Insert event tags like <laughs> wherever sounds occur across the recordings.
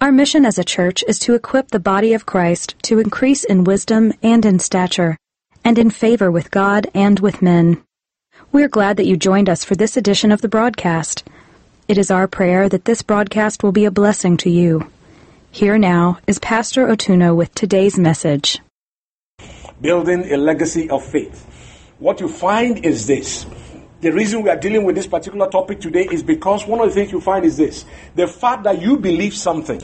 Our mission as a church is to equip the body of Christ to increase in wisdom and in stature, and in favor with God and with men. We're glad that you joined us for this edition of the broadcast. It is our prayer that this broadcast will be a blessing to you. Here now is Pastor Otuno with today's message. Building a legacy of faith. What you find is this the reason we are dealing with this particular topic today is because one of the things you find is this. The fact that you believe something,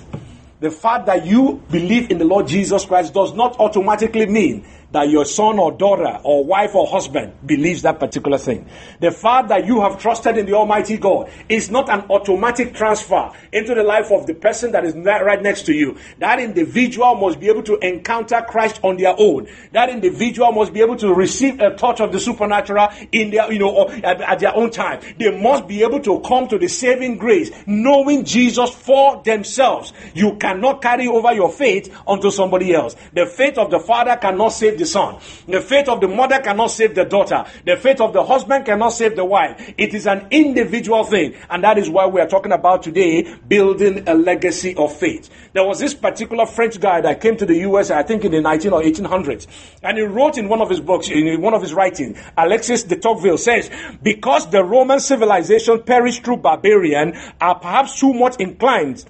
the fact that you believe in the Lord Jesus Christ does not automatically mean that your son or daughter or wife or husband believes that particular thing. The fact that you have trusted in the Almighty God is not an automatic transfer into the life of the person that is right next to you. That individual must be able to encounter Christ on their own. That individual must be able to receive a touch of the supernatural in their, you know, at, their own time. They must be able to come to the saving grace, knowing Jesus for themselves. You cannot carry over your faith onto somebody else. The faith of the Father cannot save the the son. The faith of the mother cannot save the daughter. The faith of the husband cannot save the wife. It is an individual thing. And that is why we are talking about today building a legacy of faith. There was this particular French guy that came to the US, I think in the 19 or 1800s. And he wrote in one of his books, in one of his writings, Alexis de Tocqueville says, because the Roman civilization perished through barbarian are perhaps too much inclined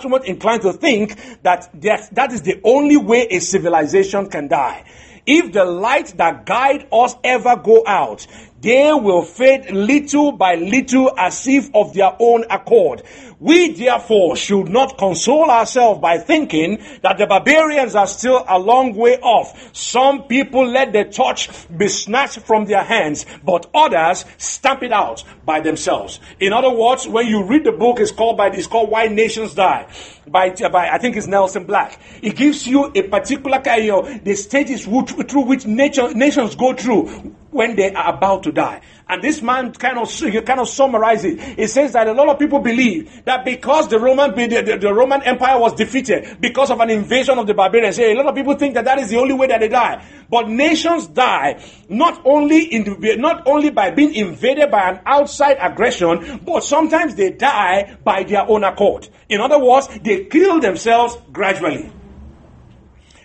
somewhat inclined to think that that is the only way a civilization can die. If the light that guide us ever go out, they will fade little by little as if of their own accord. We therefore should not console ourselves by thinking that the barbarians are still a long way off. Some people let the torch be snatched from their hands, but others stamp it out by themselves. In other words, when you read the book, it's called by it's called Why Nations Die by, by I think it's Nelson Black. It gives you a particular kind the stages through which nation, nations go through when they are about to die. And this man kind of he kind of summarizes it. He says that a lot of people believe that because the Roman the, the, Roman Empire was defeated because of an invasion of the barbarians, a lot of people think that that is the only way that they die. But nations die not only in not only by being invaded by an outside aggression, but sometimes they die by their own accord. In other words, they kill themselves gradually.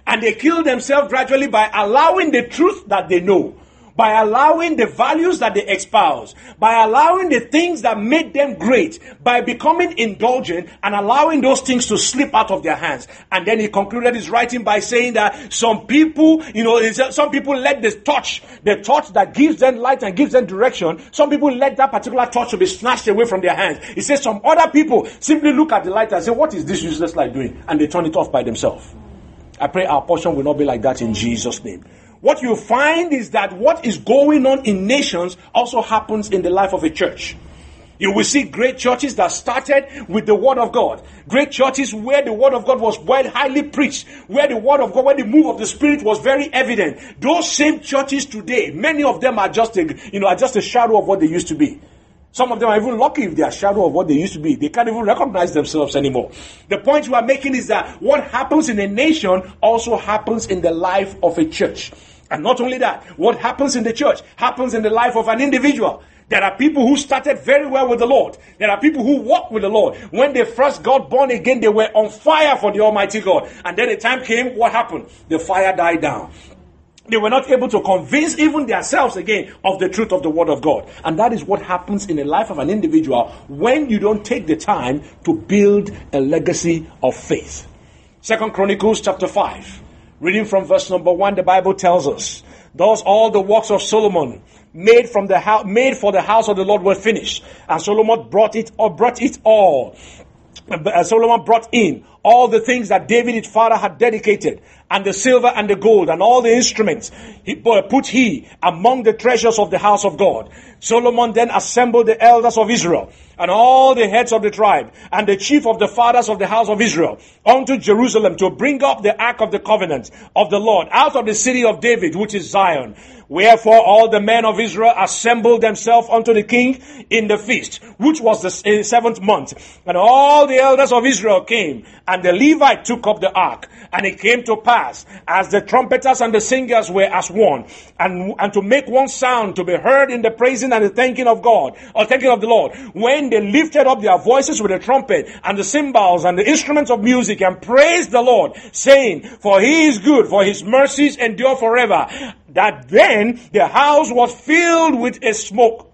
And they kill themselves gradually by allowing the truth that they know by allowing the values that they espouse, by allowing the things that made them great, by becoming indulgent and allowing those things to slip out of their hands. And then he concluded his writing by saying that some people, you know, some people let the touch, the torch that gives them light and gives them direction, some people let that particular torch to be snatched away from their hands. He says some other people simply look at the light and say, what is this useless light doing? And they turn it off by themselves. I pray our portion will not be like that in Jesus' name what you find is that what is going on in nations also happens in the life of a church. You will see great churches that started with the Word of God. Great churches where the Word of God was well highly preached, where the Word of God, where the move of the Spirit was very evident. Those same churches today, many of them are just a, you know, are just a shadow of what they used to be. Some of them are even lucky if they are shadow of what they used to be. They can't even recognize themselves anymore. The point you are making is that what happens in a nation also happens in the life of a church. And not only that, what happens in the church happens in the life of an individual. There are people who started very well with the Lord. There are people who walk with the Lord. When they first got born again, they were on fire for the Almighty God. And then the time came, what happened? The fire died down. They were not able to convince even themselves again of the truth of the Word of God. And that is what happens in the life of an individual when you don't take the time to build a legacy of faith. Second Chronicles chapter 5. Reading from verse number one, the Bible tells us, thus all the works of Solomon made from the house, made for the house of the Lord were finished. And Solomon brought it, or brought it all. Solomon brought in all the things that David his father had dedicated, and the silver and the gold, and all the instruments, he put he among the treasures of the house of God. Solomon then assembled the elders of Israel and all the heads of the tribe, and the chief of the fathers of the house of Israel, unto Jerusalem to bring up the ark of the covenant of the Lord out of the city of David, which is Zion. Wherefore all the men of Israel assembled themselves unto the king in the feast, which was the seventh month. And all the elders of Israel came, and the Levite took up the ark. And it came to pass, as the trumpeters and the singers were as one, and, and to make one sound to be heard in the praising and the thanking of God, or thanking of the Lord, when they lifted up their voices with the trumpet and the cymbals and the instruments of music and praised the Lord, saying, For he is good, for his mercies endure forever that then the house was filled with a smoke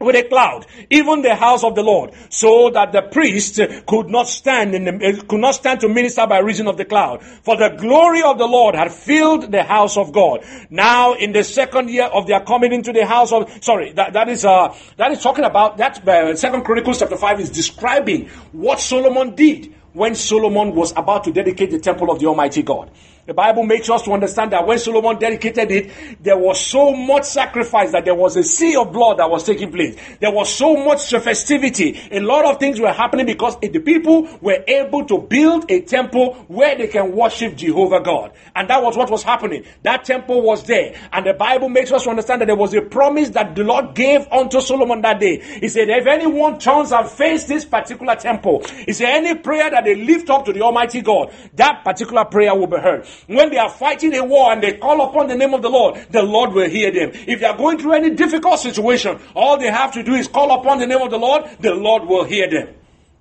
with a cloud, even the house of the Lord, so that the priest could not stand in the, could not stand to minister by reason of the cloud. For the glory of the Lord had filled the house of God. Now, in the second year of their coming into the house of, sorry, that, that is, uh, that is talking about, that, uh, second Chronicles chapter 5 is describing what Solomon did when Solomon was about to dedicate the temple of the Almighty God. The Bible makes us to understand that when Solomon dedicated it, there was so much sacrifice that there was a sea of blood that was taking place. There was so much festivity. A lot of things were happening because the people were able to build a temple where they can worship Jehovah God. And that was what was happening. That temple was there. And the Bible makes us to understand that there was a promise that the Lord gave unto Solomon that day. He said, if anyone turns and face this particular temple, he said, any prayer that they lift up to the Almighty God, that particular prayer will be heard. When they are fighting a war and they call upon the name of the Lord, the Lord will hear them. If they are going through any difficult situation, all they have to do is call upon the name of the Lord, the Lord will hear them.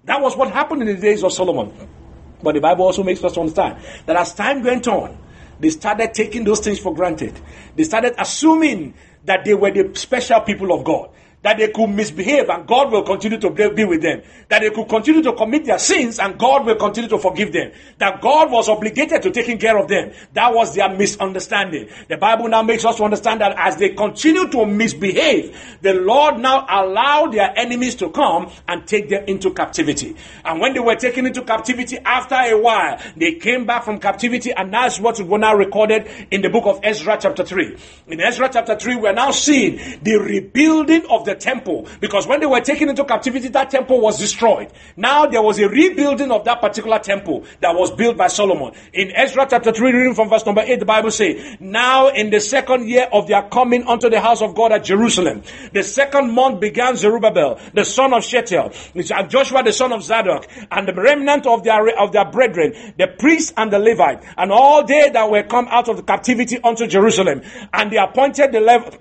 That was what happened in the days of Solomon. But the Bible also makes us understand that as time went on, they started taking those things for granted. They started assuming that they were the special people of God that they could misbehave and God will continue to be with them. That they could continue to commit their sins and God will continue to forgive them. That God was obligated to taking care of them. That was their misunderstanding. The Bible now makes us to understand that as they continue to misbehave, the Lord now allowed their enemies to come and take them into captivity. And when they were taken into captivity after a while, they came back from captivity and that's what we now recorded in the book of Ezra chapter 3. In Ezra chapter 3, we're now seeing the rebuilding of the the temple because when they were taken into captivity, that temple was destroyed. Now there was a rebuilding of that particular temple that was built by Solomon. In Ezra chapter 3, reading from verse number 8, the Bible says, Now in the second year of their coming unto the house of God at Jerusalem, the second month began Zerubbabel, the son of Shealtiel, and Joshua the son of Zadok, and the remnant of their, of their brethren, the priests and the Levite, and all they that were come out of the captivity unto Jerusalem. And they appointed the Levite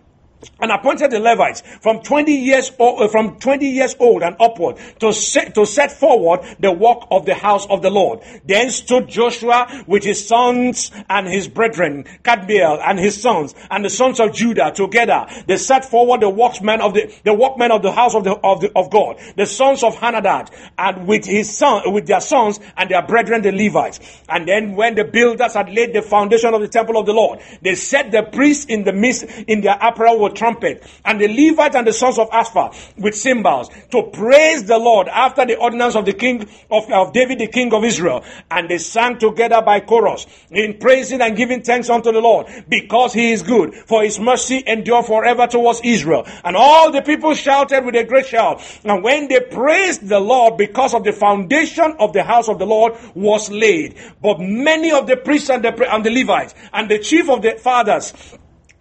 and appointed the Levites from 20 years old, uh, from 20 years old and upward to set, to set forward the work of the house of the Lord. Then stood Joshua with his sons and his brethren, Kadmiel and his sons and the sons of Judah together. They set forward the workmen of the, the workmen of the house of the, of the, of God, the sons of Henadad and with his son, with their sons and their brethren, the Levites. And then when the builders had laid the foundation of the temple of the Lord, they set the priests in the midst, in their apparel trumpet, and the Levites and the sons of Asaph with cymbals to praise the Lord after the ordinance of the king of, of David, the king of Israel. And they sang together by chorus in praising and giving thanks unto the Lord because he is good, for his mercy endure forever towards Israel. And all the people shouted with a great shout. And when they praised the Lord because of the foundation of the house of the Lord was laid, but many of the priests and the, and the Levites and the chief of the fathers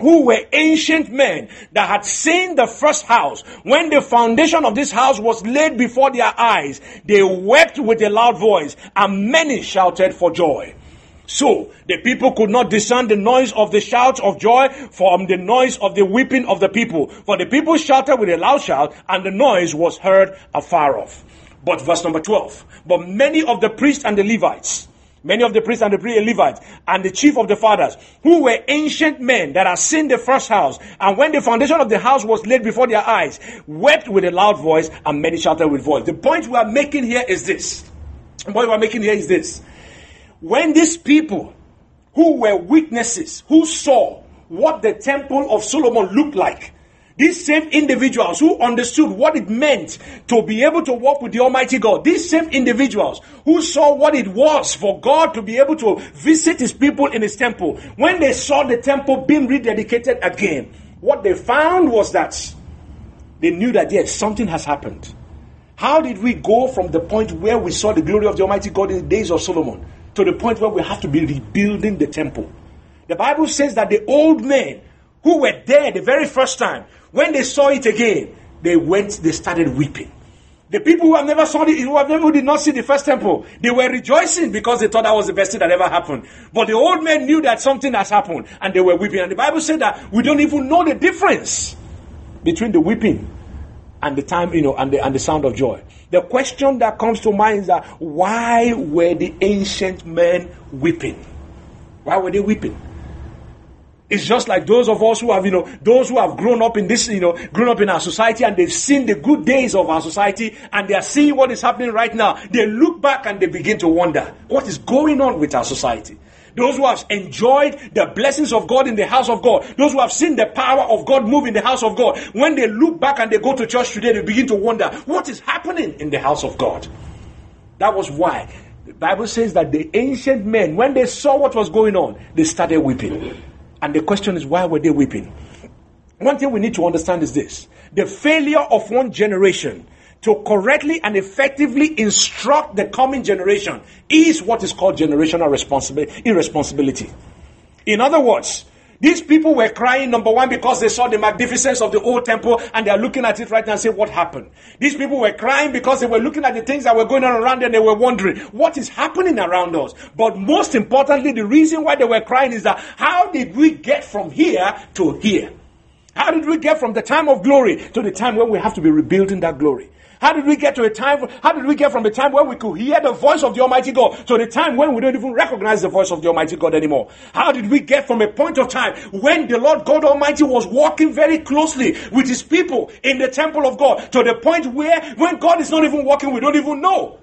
who were ancient men that had seen the first house. When the foundation of this house was laid before their eyes, they wept with a loud voice, and many shouted for joy. So the people could not discern the noise of the shouts of joy from the noise of the weeping of the people. For the people shouted with a loud shout, and the noise was heard afar off. But verse number 12. But many of the priests and the Levites, many of the priests and the priests Levites, and the chief of the fathers, who were ancient men that had seen the first house, and when the foundation of the house was laid before their eyes, wept with a loud voice, and many shouted with voice. The point we are making here is this. The point we are making here is this. When these people who were witnesses, who saw what the temple of Solomon looked like, these same individuals who understood what it meant to be able to walk with the Almighty God, these same individuals who saw what it was for God to be able to visit His people in His temple, when they saw the temple being rededicated again, what they found was that they knew that yes, something has happened. How did we go from the point where we saw the glory of the Almighty God in the days of Solomon to the point where we have to be rebuilding the temple? The Bible says that the old men who were there the very first time, when they saw it again, they went, they started weeping. The people who have never saw it, who have never who did not see the first temple, they were rejoicing because they thought that was the best thing that ever happened. But the old men knew that something has happened and they were weeping. And the Bible said that we don't even know the difference between the weeping and the time, you know, and the and the sound of joy. The question that comes to mind is that why were the ancient men weeping? Why were they weeping? It's just like those of us who have, you know, those who have grown up in this, you know, grown up in our society and they've seen the good days of our society and they are seeing what is happening right now. They look back and they begin to wonder what is going on with our society. Those who have enjoyed the blessings of God in the house of God, those who have seen the power of God move in the house of God, when they look back and they go to church today, they begin to wonder what is happening in the house of God. That was why the Bible says that the ancient men, when they saw what was going on, they started weeping. And the question is, why were they weeping? One thing we need to understand is this the failure of one generation to correctly and effectively instruct the coming generation is what is called generational responsibility, irresponsibility. In other words, these people were crying, number one, because they saw the magnificence of the old temple and they are looking at it right now and say, What happened? These people were crying because they were looking at the things that were going on around them and they were wondering, What is happening around us? But most importantly, the reason why they were crying is that how did we get from here to here? How did we get from the time of glory to the time when we have to be rebuilding that glory? How did we get to a time? How did we get from a time where we could hear the voice of the Almighty God to the time when we don't even recognize the voice of the Almighty God anymore? How did we get from a point of time when the Lord God Almighty was walking very closely with His people in the temple of God to the point where when God is not even walking, we don't even know.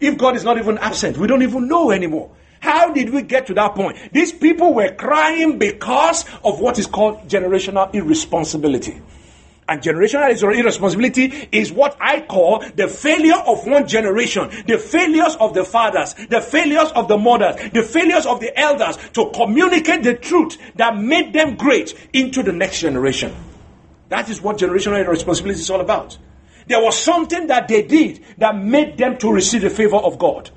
If God is not even absent, we don't even know anymore. How did we get to that point? These people were crying because of what is called generational irresponsibility. And generational irresponsibility is what I call the failure of one generation, the failures of the fathers, the failures of the mothers, the failures of the elders to communicate the truth that made them great into the next generation. That is what generational irresponsibility is all about. There was something that they did that made them to receive the favor of God.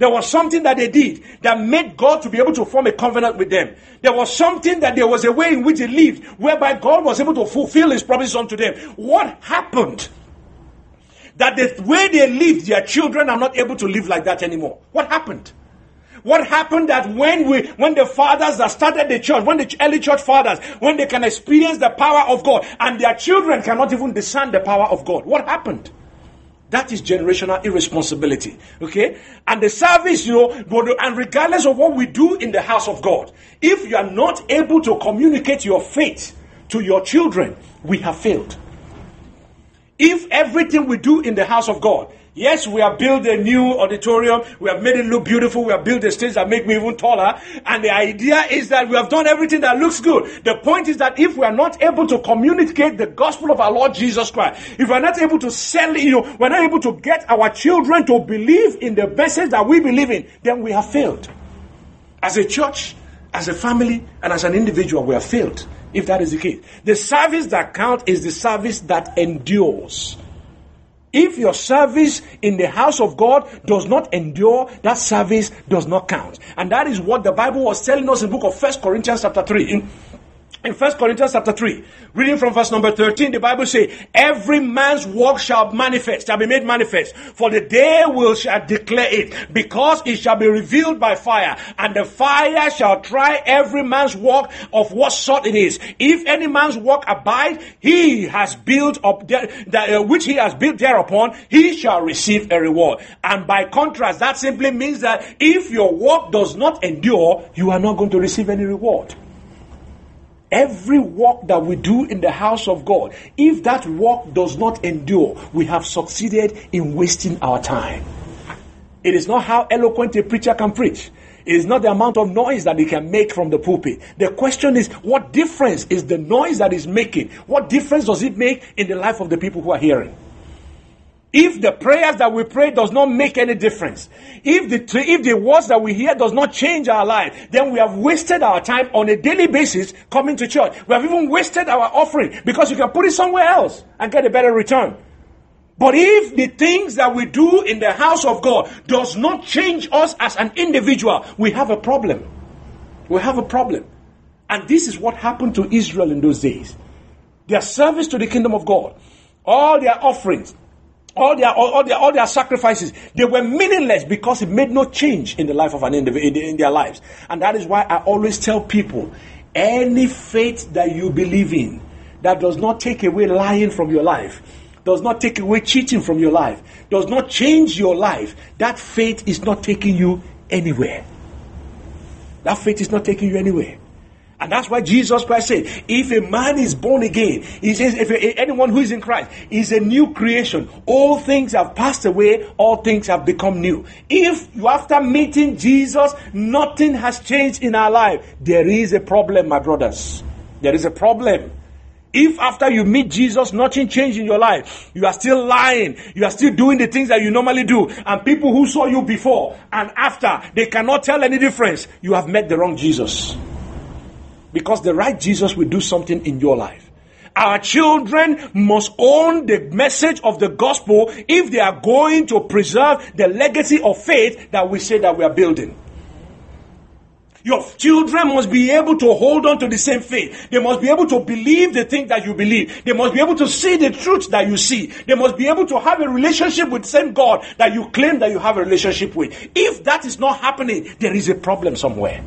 There was something that they did that made God to be able to form a covenant with them. There was something that there was a way in which they lived whereby God was able to fulfill his promises unto them. What happened? That the way they lived, their children are not able to live like that anymore. What happened? What happened that when we, when the fathers that started the church, when the early church fathers, when they can experience the power of God and their children cannot even discern the power of God, what happened? That is generational irresponsibility. Okay? And the service, you know, and regardless of what we do in the house of God, if you are not able to communicate your faith to your children, we have failed. If everything we do in the house of God Yes, we have built a new auditorium. We have made it look beautiful. We have built a stage that make me even taller. And the idea is that we have done everything that looks good. The point is that if we are not able to communicate the gospel of our Lord Jesus Christ, if we are not able to sell, you know, we're not able to get our children to believe in the message that we believe in, then we have failed. As a church, as a family, and as an individual, we have failed. If that is the case, the service that counts is the service that endures. If your service in the house of God does not endure, that service does not count. And that is what the Bible was telling us in the book of First Corinthians chapter 3. In, in First Corinthians chapter 3, reading from verse number 13, the Bible says, Every man's work shall manifest, shall be made manifest, for the day will shall declare it, because it shall be revealed by fire, and the fire shall try every man's work of what sort it is. If any man's work abide, he has built up there, that, uh, which he has built thereupon, he shall receive a reward. And by contrast, that simply means that if your work does not endure, you are not going to receive any reward. Every work that we do in the house of God, if that work does not endure, we have succeeded in wasting our time. It is not how eloquent a preacher can preach. It is not the amount of noise that he can make from the pulpit. The question is, what difference is the noise that he's making? What difference does it make in the life of the people who are hearing? If the prayers that we pray does not make any difference, if the, if the words that we hear does not change our life, then we have wasted our time on a daily basis coming to church. We have even wasted our offering because you can put it somewhere else and get a better return. But if the things that we do in the house of God does not change us as an individual, we have a problem. We have a problem. And this is what happened to Israel in those days. Their service to the kingdom of God, all their offerings, all their, all, their, all their sacrifices, they were meaningless because it made no change in the life of an individual, in their lives. And that is why I always tell people, any faith that you believe in that does not take away lying from your life, does not take away cheating from your life, does not change your life, that faith is not taking you anywhere. That faith is not taking you anywhere. And that's why Jesus Christ said, if a man is born again, he says, if anyone who is in Christ is a new creation, all things have passed away, all things have become new. If you, after meeting Jesus, nothing has changed in our life, there is a problem, my brothers. There is a problem. If after you meet Jesus, nothing changed in your life, you are still lying, you are still doing the things that you normally do, and people who saw you before and after, they cannot tell any difference, you have met the wrong Jesus. Because the right Jesus will do something in your life. Our children must own the message of the gospel if they are going to preserve the legacy of faith that we say that we are building. Your children must be able to hold on to the same faith. They must be able to believe the thing that you believe. They must be able to see the truth that you see. They must be able to have a relationship with the same God that you claim that you have a relationship with. If that is not happening, there is a problem somewhere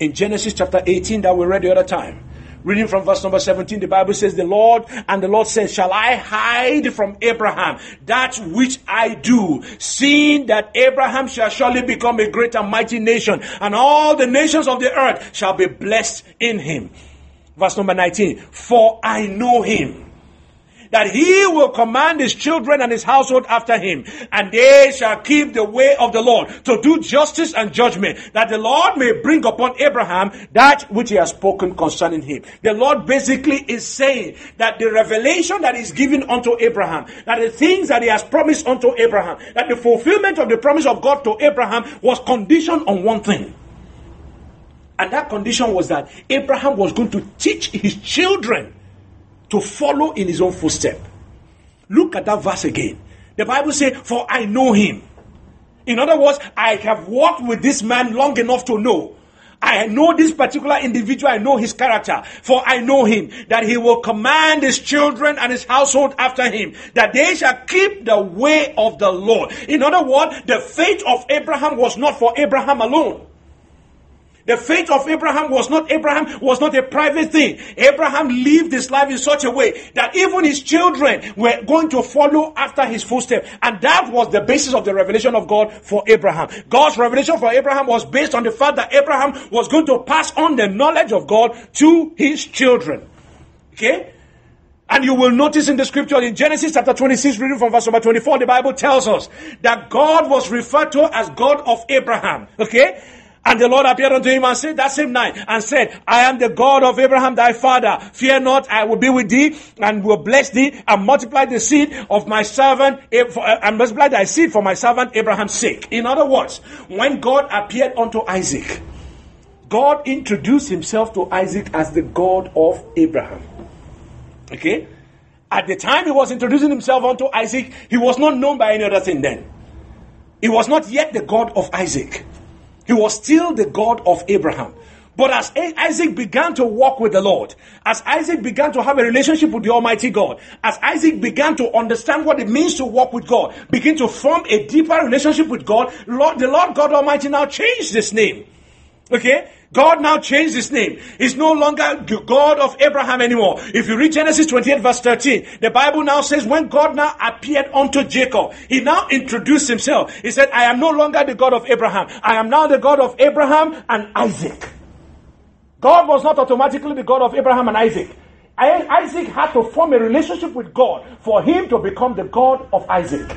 in Genesis chapter 18 that we read the other time. Reading from verse number 17, the Bible says, The Lord and the Lord says, Shall I hide from Abraham that which I do, seeing that Abraham shall surely become a great and mighty nation, and all the nations of the earth shall be blessed in him. Verse number 19, For I know him that he will command his children and his household after him, and they shall keep the way of the Lord to do justice and judgment, that the Lord may bring upon Abraham that which he has spoken concerning him. The Lord basically is saying that the revelation that is given unto Abraham, that the things that he has promised unto Abraham, that the fulfillment of the promise of God to Abraham was conditioned on one thing. And that condition was that Abraham was going to teach his children to follow in his own footstep. Look at that verse again. The Bible says, For I know him. In other words, I have walked with this man long enough to know. I know this particular individual, I know his character, for I know him, that he will command his children and his household after him, that they shall keep the way of the Lord. In other words, the faith of Abraham was not for Abraham alone. The faith of Abraham was not Abraham was not a private thing. Abraham lived his life in such a way that even his children were going to follow after his footsteps. And that was the basis of the revelation of God for Abraham. God's revelation for Abraham was based on the fact that Abraham was going to pass on the knowledge of God to his children. Okay? And you will notice in the scripture in Genesis chapter 26, reading from verse number 24, the Bible tells us that God was referred to as God of Abraham. Okay? And the Lord appeared unto him and said that same night and said, I am the God of Abraham thy father. Fear not, I will be with thee and will bless thee and multiply the seed of my servant eh, eh, and multiply thy seed for my servant Abraham's sake. In other words, when God appeared unto Isaac, God introduced himself to Isaac as the God of Abraham. Okay? At the time he was introducing himself unto Isaac, he was not known by any other thing then. He was not yet the God of Isaac. He was still the God of Abraham. But as Isaac began to walk with the Lord, as Isaac began to have a relationship with the Almighty God, as Isaac began to understand what it means to walk with God, begin to form a deeper relationship with God, Lord, the Lord God Almighty now changed his name. Okay? God now changed his name. He's no longer the God of Abraham anymore. If you read Genesis 28 verse 13, the Bible now says when God now appeared unto Jacob, he now introduced himself. He said, I am no longer the God of Abraham. I am now the God of Abraham and Isaac. God was not automatically the God of Abraham and Isaac. Isaac had to form a relationship with God for him to become the God of Isaac.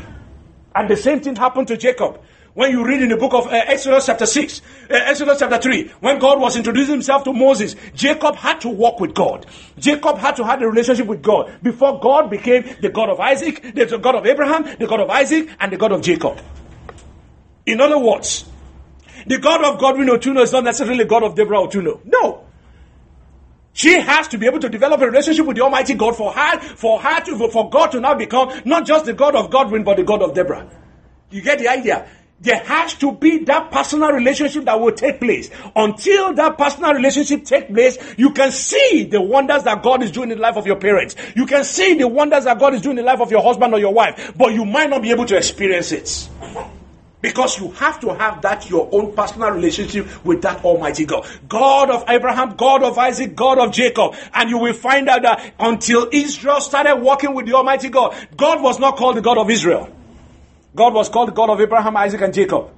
And the same thing happened to Jacob. When you read in the book of uh, Exodus chapter 6, uh, Exodus chapter 3, when God was introducing himself to Moses, Jacob had to walk with God. Jacob had to have a relationship with God before God became the God of Isaac, the God of Abraham, the God of Isaac, and the God of Jacob. In other words, the God of Godwin Otuno is not necessarily God of Deborah Otuno. No. She has to be able to develop a relationship with the Almighty God for her, for her to, for God to now become not just the God of Godwin, but the God of Deborah. You get the idea? There has to be that personal relationship that will take place. Until that personal relationship take place, you can see the wonders that God is doing in the life of your parents. You can see the wonders that God is doing in the life of your husband or your wife, but you might not be able to experience it. Because you have to have that your own personal relationship with that Almighty God. God of Abraham, God of Isaac, God of Jacob. And you will find out that until Israel started walking with the Almighty God, God was not called the God of Israel. God was called God of Abraham, Isaac, and Jacob.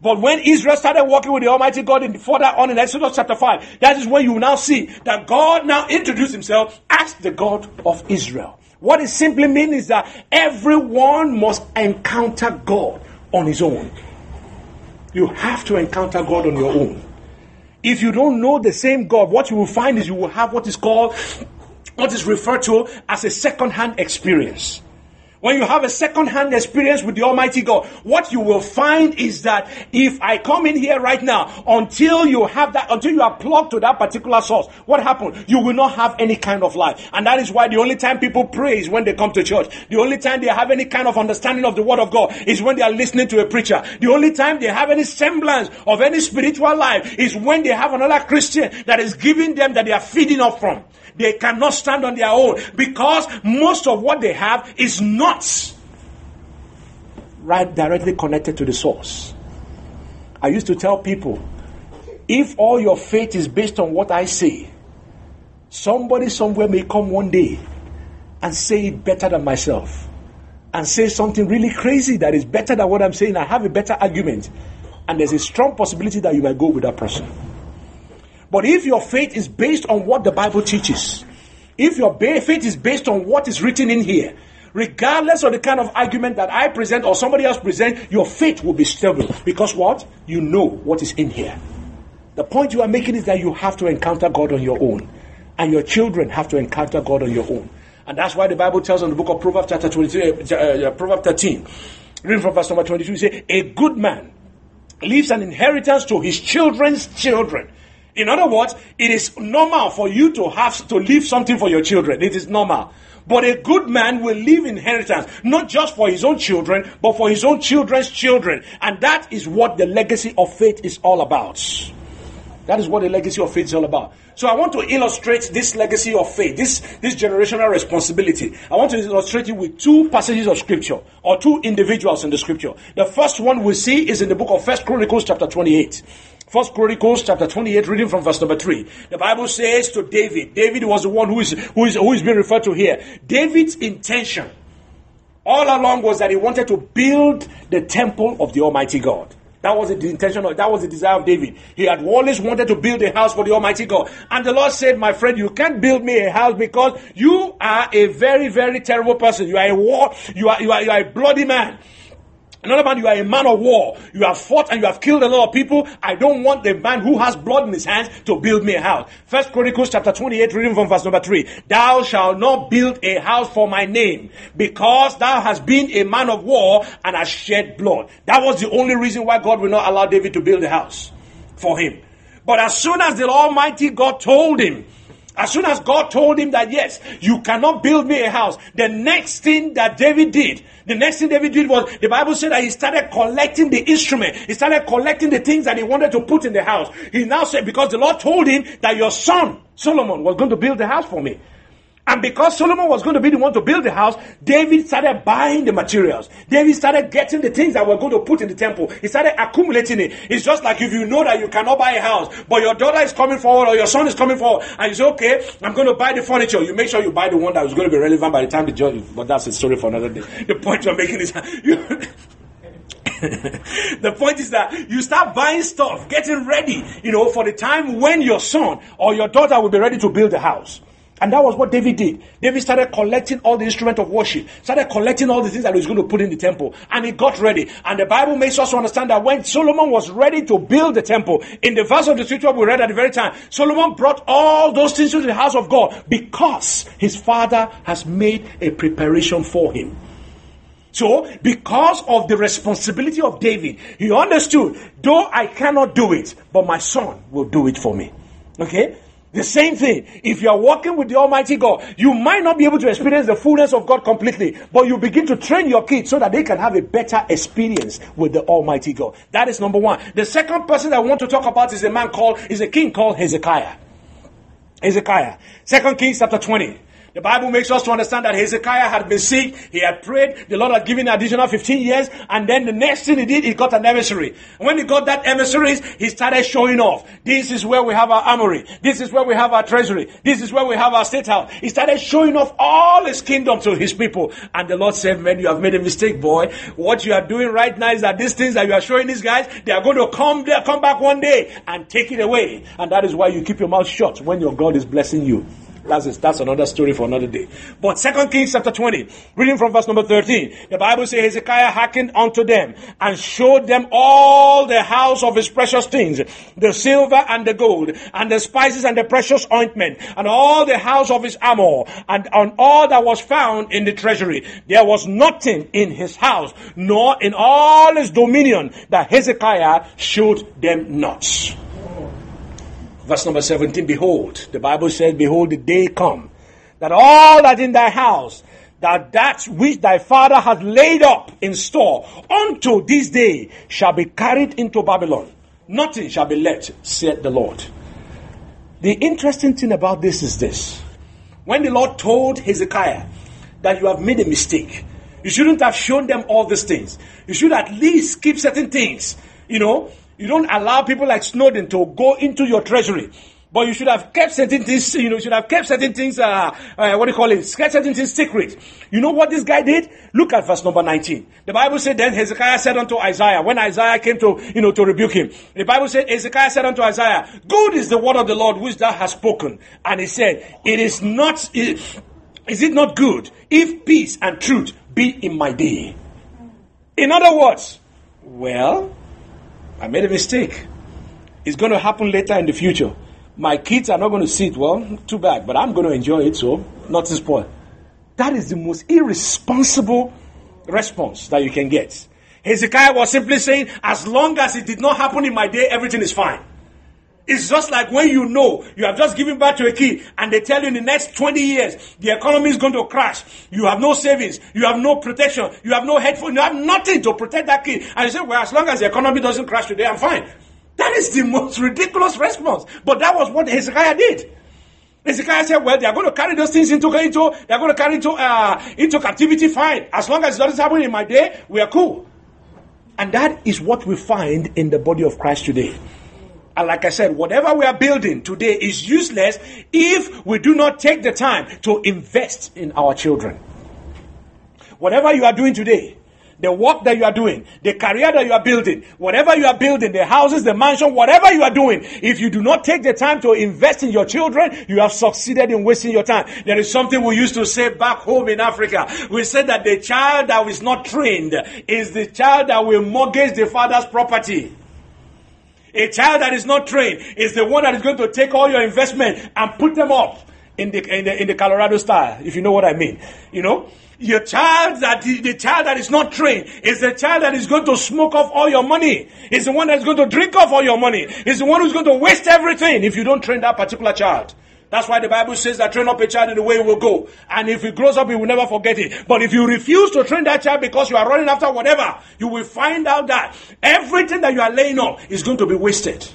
But when Israel started walking with the Almighty God in, further on in Exodus chapter 5, that is when you now see that God now introduced himself as the God of Israel. What it simply means is that everyone must encounter God on his own. You have to encounter God on your own. If you don't know the same God, what you will find is you will have what is called, what is referred to as a second hand experience. When you have a second-hand experience with the Almighty God, what you will find is that if I come in here right now, until you have that, until you are plugged to that particular source, what happened? You will not have any kind of life. And that is why the only time people pray is when they come to church. The only time they have any kind of understanding of the Word of God is when they are listening to a preacher. The only time they have any semblance of any spiritual life is when they have another Christian that is giving them that they are feeding off from. They cannot stand on their own because most of what they have is not right directly connected to the source. I used to tell people if all your faith is based on what I say, somebody somewhere may come one day and say it better than myself and say something really crazy that is better than what I'm saying. I have a better argument. And there's a strong possibility that you might go with that person. But if your faith is based on what the Bible teaches, if your faith is based on what is written in here, regardless of the kind of argument that I present or somebody else present, your faith will be stable. Because what? You know what is in here. The point you are making is that you have to encounter God on your own. And your children have to encounter God on your own. And that's why the Bible tells in the book of Proverbs chapter 22, uh, uh, Proverbs 13, reading from verse number 22, say, A good man leaves an inheritance to his children's children. In other words, it is normal for you to have to leave something for your children. It is normal. But a good man will leave inheritance, not just for his own children, but for his own children's children. And that is what the legacy of faith is all about. That is what the legacy of faith is all about. So I want to illustrate this legacy of faith, this, this generational responsibility. I want to illustrate it with two passages of scripture, or two individuals in the scripture. The first one we see is in the book of First Chronicles chapter 28. First Chronicles chapter 28, reading from verse number 3. The Bible says to David, David was the one who is, who is, who is being referred to here. David's intention all along was that he wanted to build the temple of the Almighty God. That was the intention of, that was the desire of David. He had always wanted to build a house for the Almighty God. And the Lord said, my friend, you can't build me a house because you are a very, very terrible person. You are a war, you are, you are, you are a bloody man. Another man, you are a man of war. You have fought and you have killed a lot of people. I don't want the man who has blood in his hands to build me a house. First Chronicles chapter 28, reading from verse number 3. Thou shalt not build a house for my name, because thou hast been a man of war and hast shed blood. That was the only reason why God will not allow David to build a house for him. But as soon as the Almighty God told him, as soon as God told him that, yes, you cannot build me a house, the next thing that David did, the next thing David did was, the Bible said that he started collecting the instrument. He started collecting the things that he wanted to put in the house. He now said, because the Lord told him that your son, Solomon, was going to build the house for me. And because Solomon was going to be the one to build the house, David started buying the materials. David started getting the things that were going to put in the temple. He started accumulating it. It's just like if you know that you cannot buy a house, but your daughter is coming forward or your son is coming forward, and you say, okay, I'm going to buy the furniture. You make sure you buy the one that is going to be relevant by the time the judge, but that's a story for another day. The point you're making is, you, <laughs> the point is that you start buying stuff, getting ready, you know, for the time when your son or your daughter will be ready to build a house. And that was what David did. David started collecting all the instruments of worship, started collecting all the things that he was going to put in the temple, and he got ready. And the Bible makes us understand that when Solomon was ready to build the temple, in the verse of the scripture we read at the very time, Solomon brought all those things to the house of God because his father has made a preparation for him. So, because of the responsibility of David, he understood, though I cannot do it, but my son will do it for me. Okay? The same thing. If you are walking with the Almighty God, you might not be able to experience the fullness of God completely, but you begin to train your kids so that they can have a better experience with the Almighty God. That is number one. The second person I want to talk about is a man called, is a king called Hezekiah. Hezekiah. Second Kings chapter 20. The Bible makes us to understand that Hezekiah had been sick, he had prayed, the Lord had given additional 15 years, and then the next thing he did, he got an emissary. And when he got that emissary, he started showing off. This is where we have our armory. This is where we have our treasury. This is where we have our state house. He started showing off all his kingdom to his people. And the Lord said, man, you have made a mistake, boy. What you are doing right now is that these things that you are showing these guys, they are going to come there, come back one day and take it away. And that is why you keep your mouth shut when your God is blessing you. That's, that's another story for another day. But Second Kings chapter 20, reading from verse number 13, the Bible says Hezekiah hearkened unto them and showed them all the house of his precious things, the silver and the gold, and the spices and the precious ointment, and all the house of his armor, and on all that was found in the treasury. There was nothing in his house, nor in all his dominion, that Hezekiah showed them not. Verse number 17, behold, the Bible says, behold, the day come, that all that in thy house, that that which thy father has laid up in store unto this day shall be carried into Babylon. Nothing shall be left, said the Lord. The interesting thing about this is this. When the Lord told Hezekiah that you have made a mistake, you shouldn't have shown them all these things. You should at least keep certain things. You know, you don't allow people like Snowden to go into your treasury. But you should have kept certain things, <laughs> you know, you should have kept certain things, uh, uh, what do you call it? Kept certain things secret. You know what this guy did? Look at verse number 19. The Bible said then Hezekiah said unto Isaiah, when Isaiah came to, you know, to rebuke him, the Bible said, Hezekiah said unto Isaiah, good is the word of the Lord which thou hast spoken. And he said, it is not, is it not good if peace and truth be in my day? In other words, well, I made a mistake. It's going to happen later in the future. My kids are not going to see it. Well, too bad, but I'm going to enjoy it, so not to spoil. That is the most irresponsible response that you can get. Hezekiah was simply saying, as long as it did not happen in my day, everything is fine. It's just like when you know you have just given birth to a kid and they tell you in the next 20 years the economy is going to crash. You have no savings. You have no protection. You have no headphone. You have nothing to protect that kid. And you say, well, as long as the economy doesn't crash today, I'm fine. That is the most ridiculous response. But that was what Hezekiah did. Hezekiah said, well, they are going to carry those things into, into they are going to carry into, uh, into captivity, fine. As long as it doesn't happen in my day, we are cool. And that is what we find in the body of Christ today. And like I said, whatever we are building today is useless if we do not take the time to invest in our children. Whatever you are doing today, the work that you are doing, the career that you are building, whatever you are building, the houses, the mansion, whatever you are doing, if you do not take the time to invest in your children, you have succeeded in wasting your time. There is something we used to say back home in Africa. We said that the child that is not trained is the child that will mortgage the father's property. A child that is not trained is the one that is going to take all your investment and put them up in the, in the, in the Colorado style, if you know what I mean. You know? Your child that the child that is not trained is the child that is going to smoke off all your money. Is the one that is going to drink off all your money. Is the one who's going to waste everything if you don't train that particular child. That's why the Bible says that train up a child in the way he will go. And if he grows up, he will never forget it. But if you refuse to train that child because you are running after whatever, you will find out that everything that you are laying up is going to be wasted.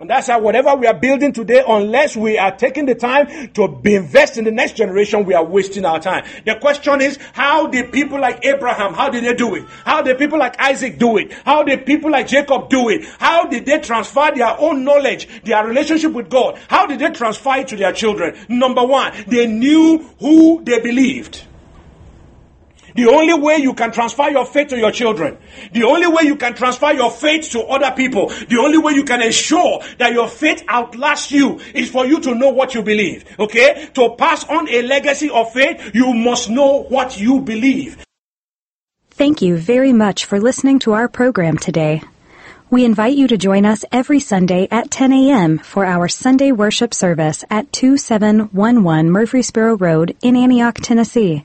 And that's how whatever we are building today, unless we are taking the time to invest in the next generation, we are wasting our time. The question is, how did people like Abraham, how did they do it? How did people like Isaac do it? How did people like Jacob do it? How did they transfer their own knowledge, their relationship with God? How did they transfer it to their children? Number one, they knew who they believed. The only way you can transfer your faith to your children, the only way you can transfer your faith to other people, the only way you can ensure that your faith outlasts you is for you to know what you believe. Okay? To pass on a legacy of faith, you must know what you believe. Thank you very much for listening to our program today. We invite you to join us every Sunday at 10 a.m. for our Sunday worship service at 2711 Murfreesboro Road in Antioch, Tennessee.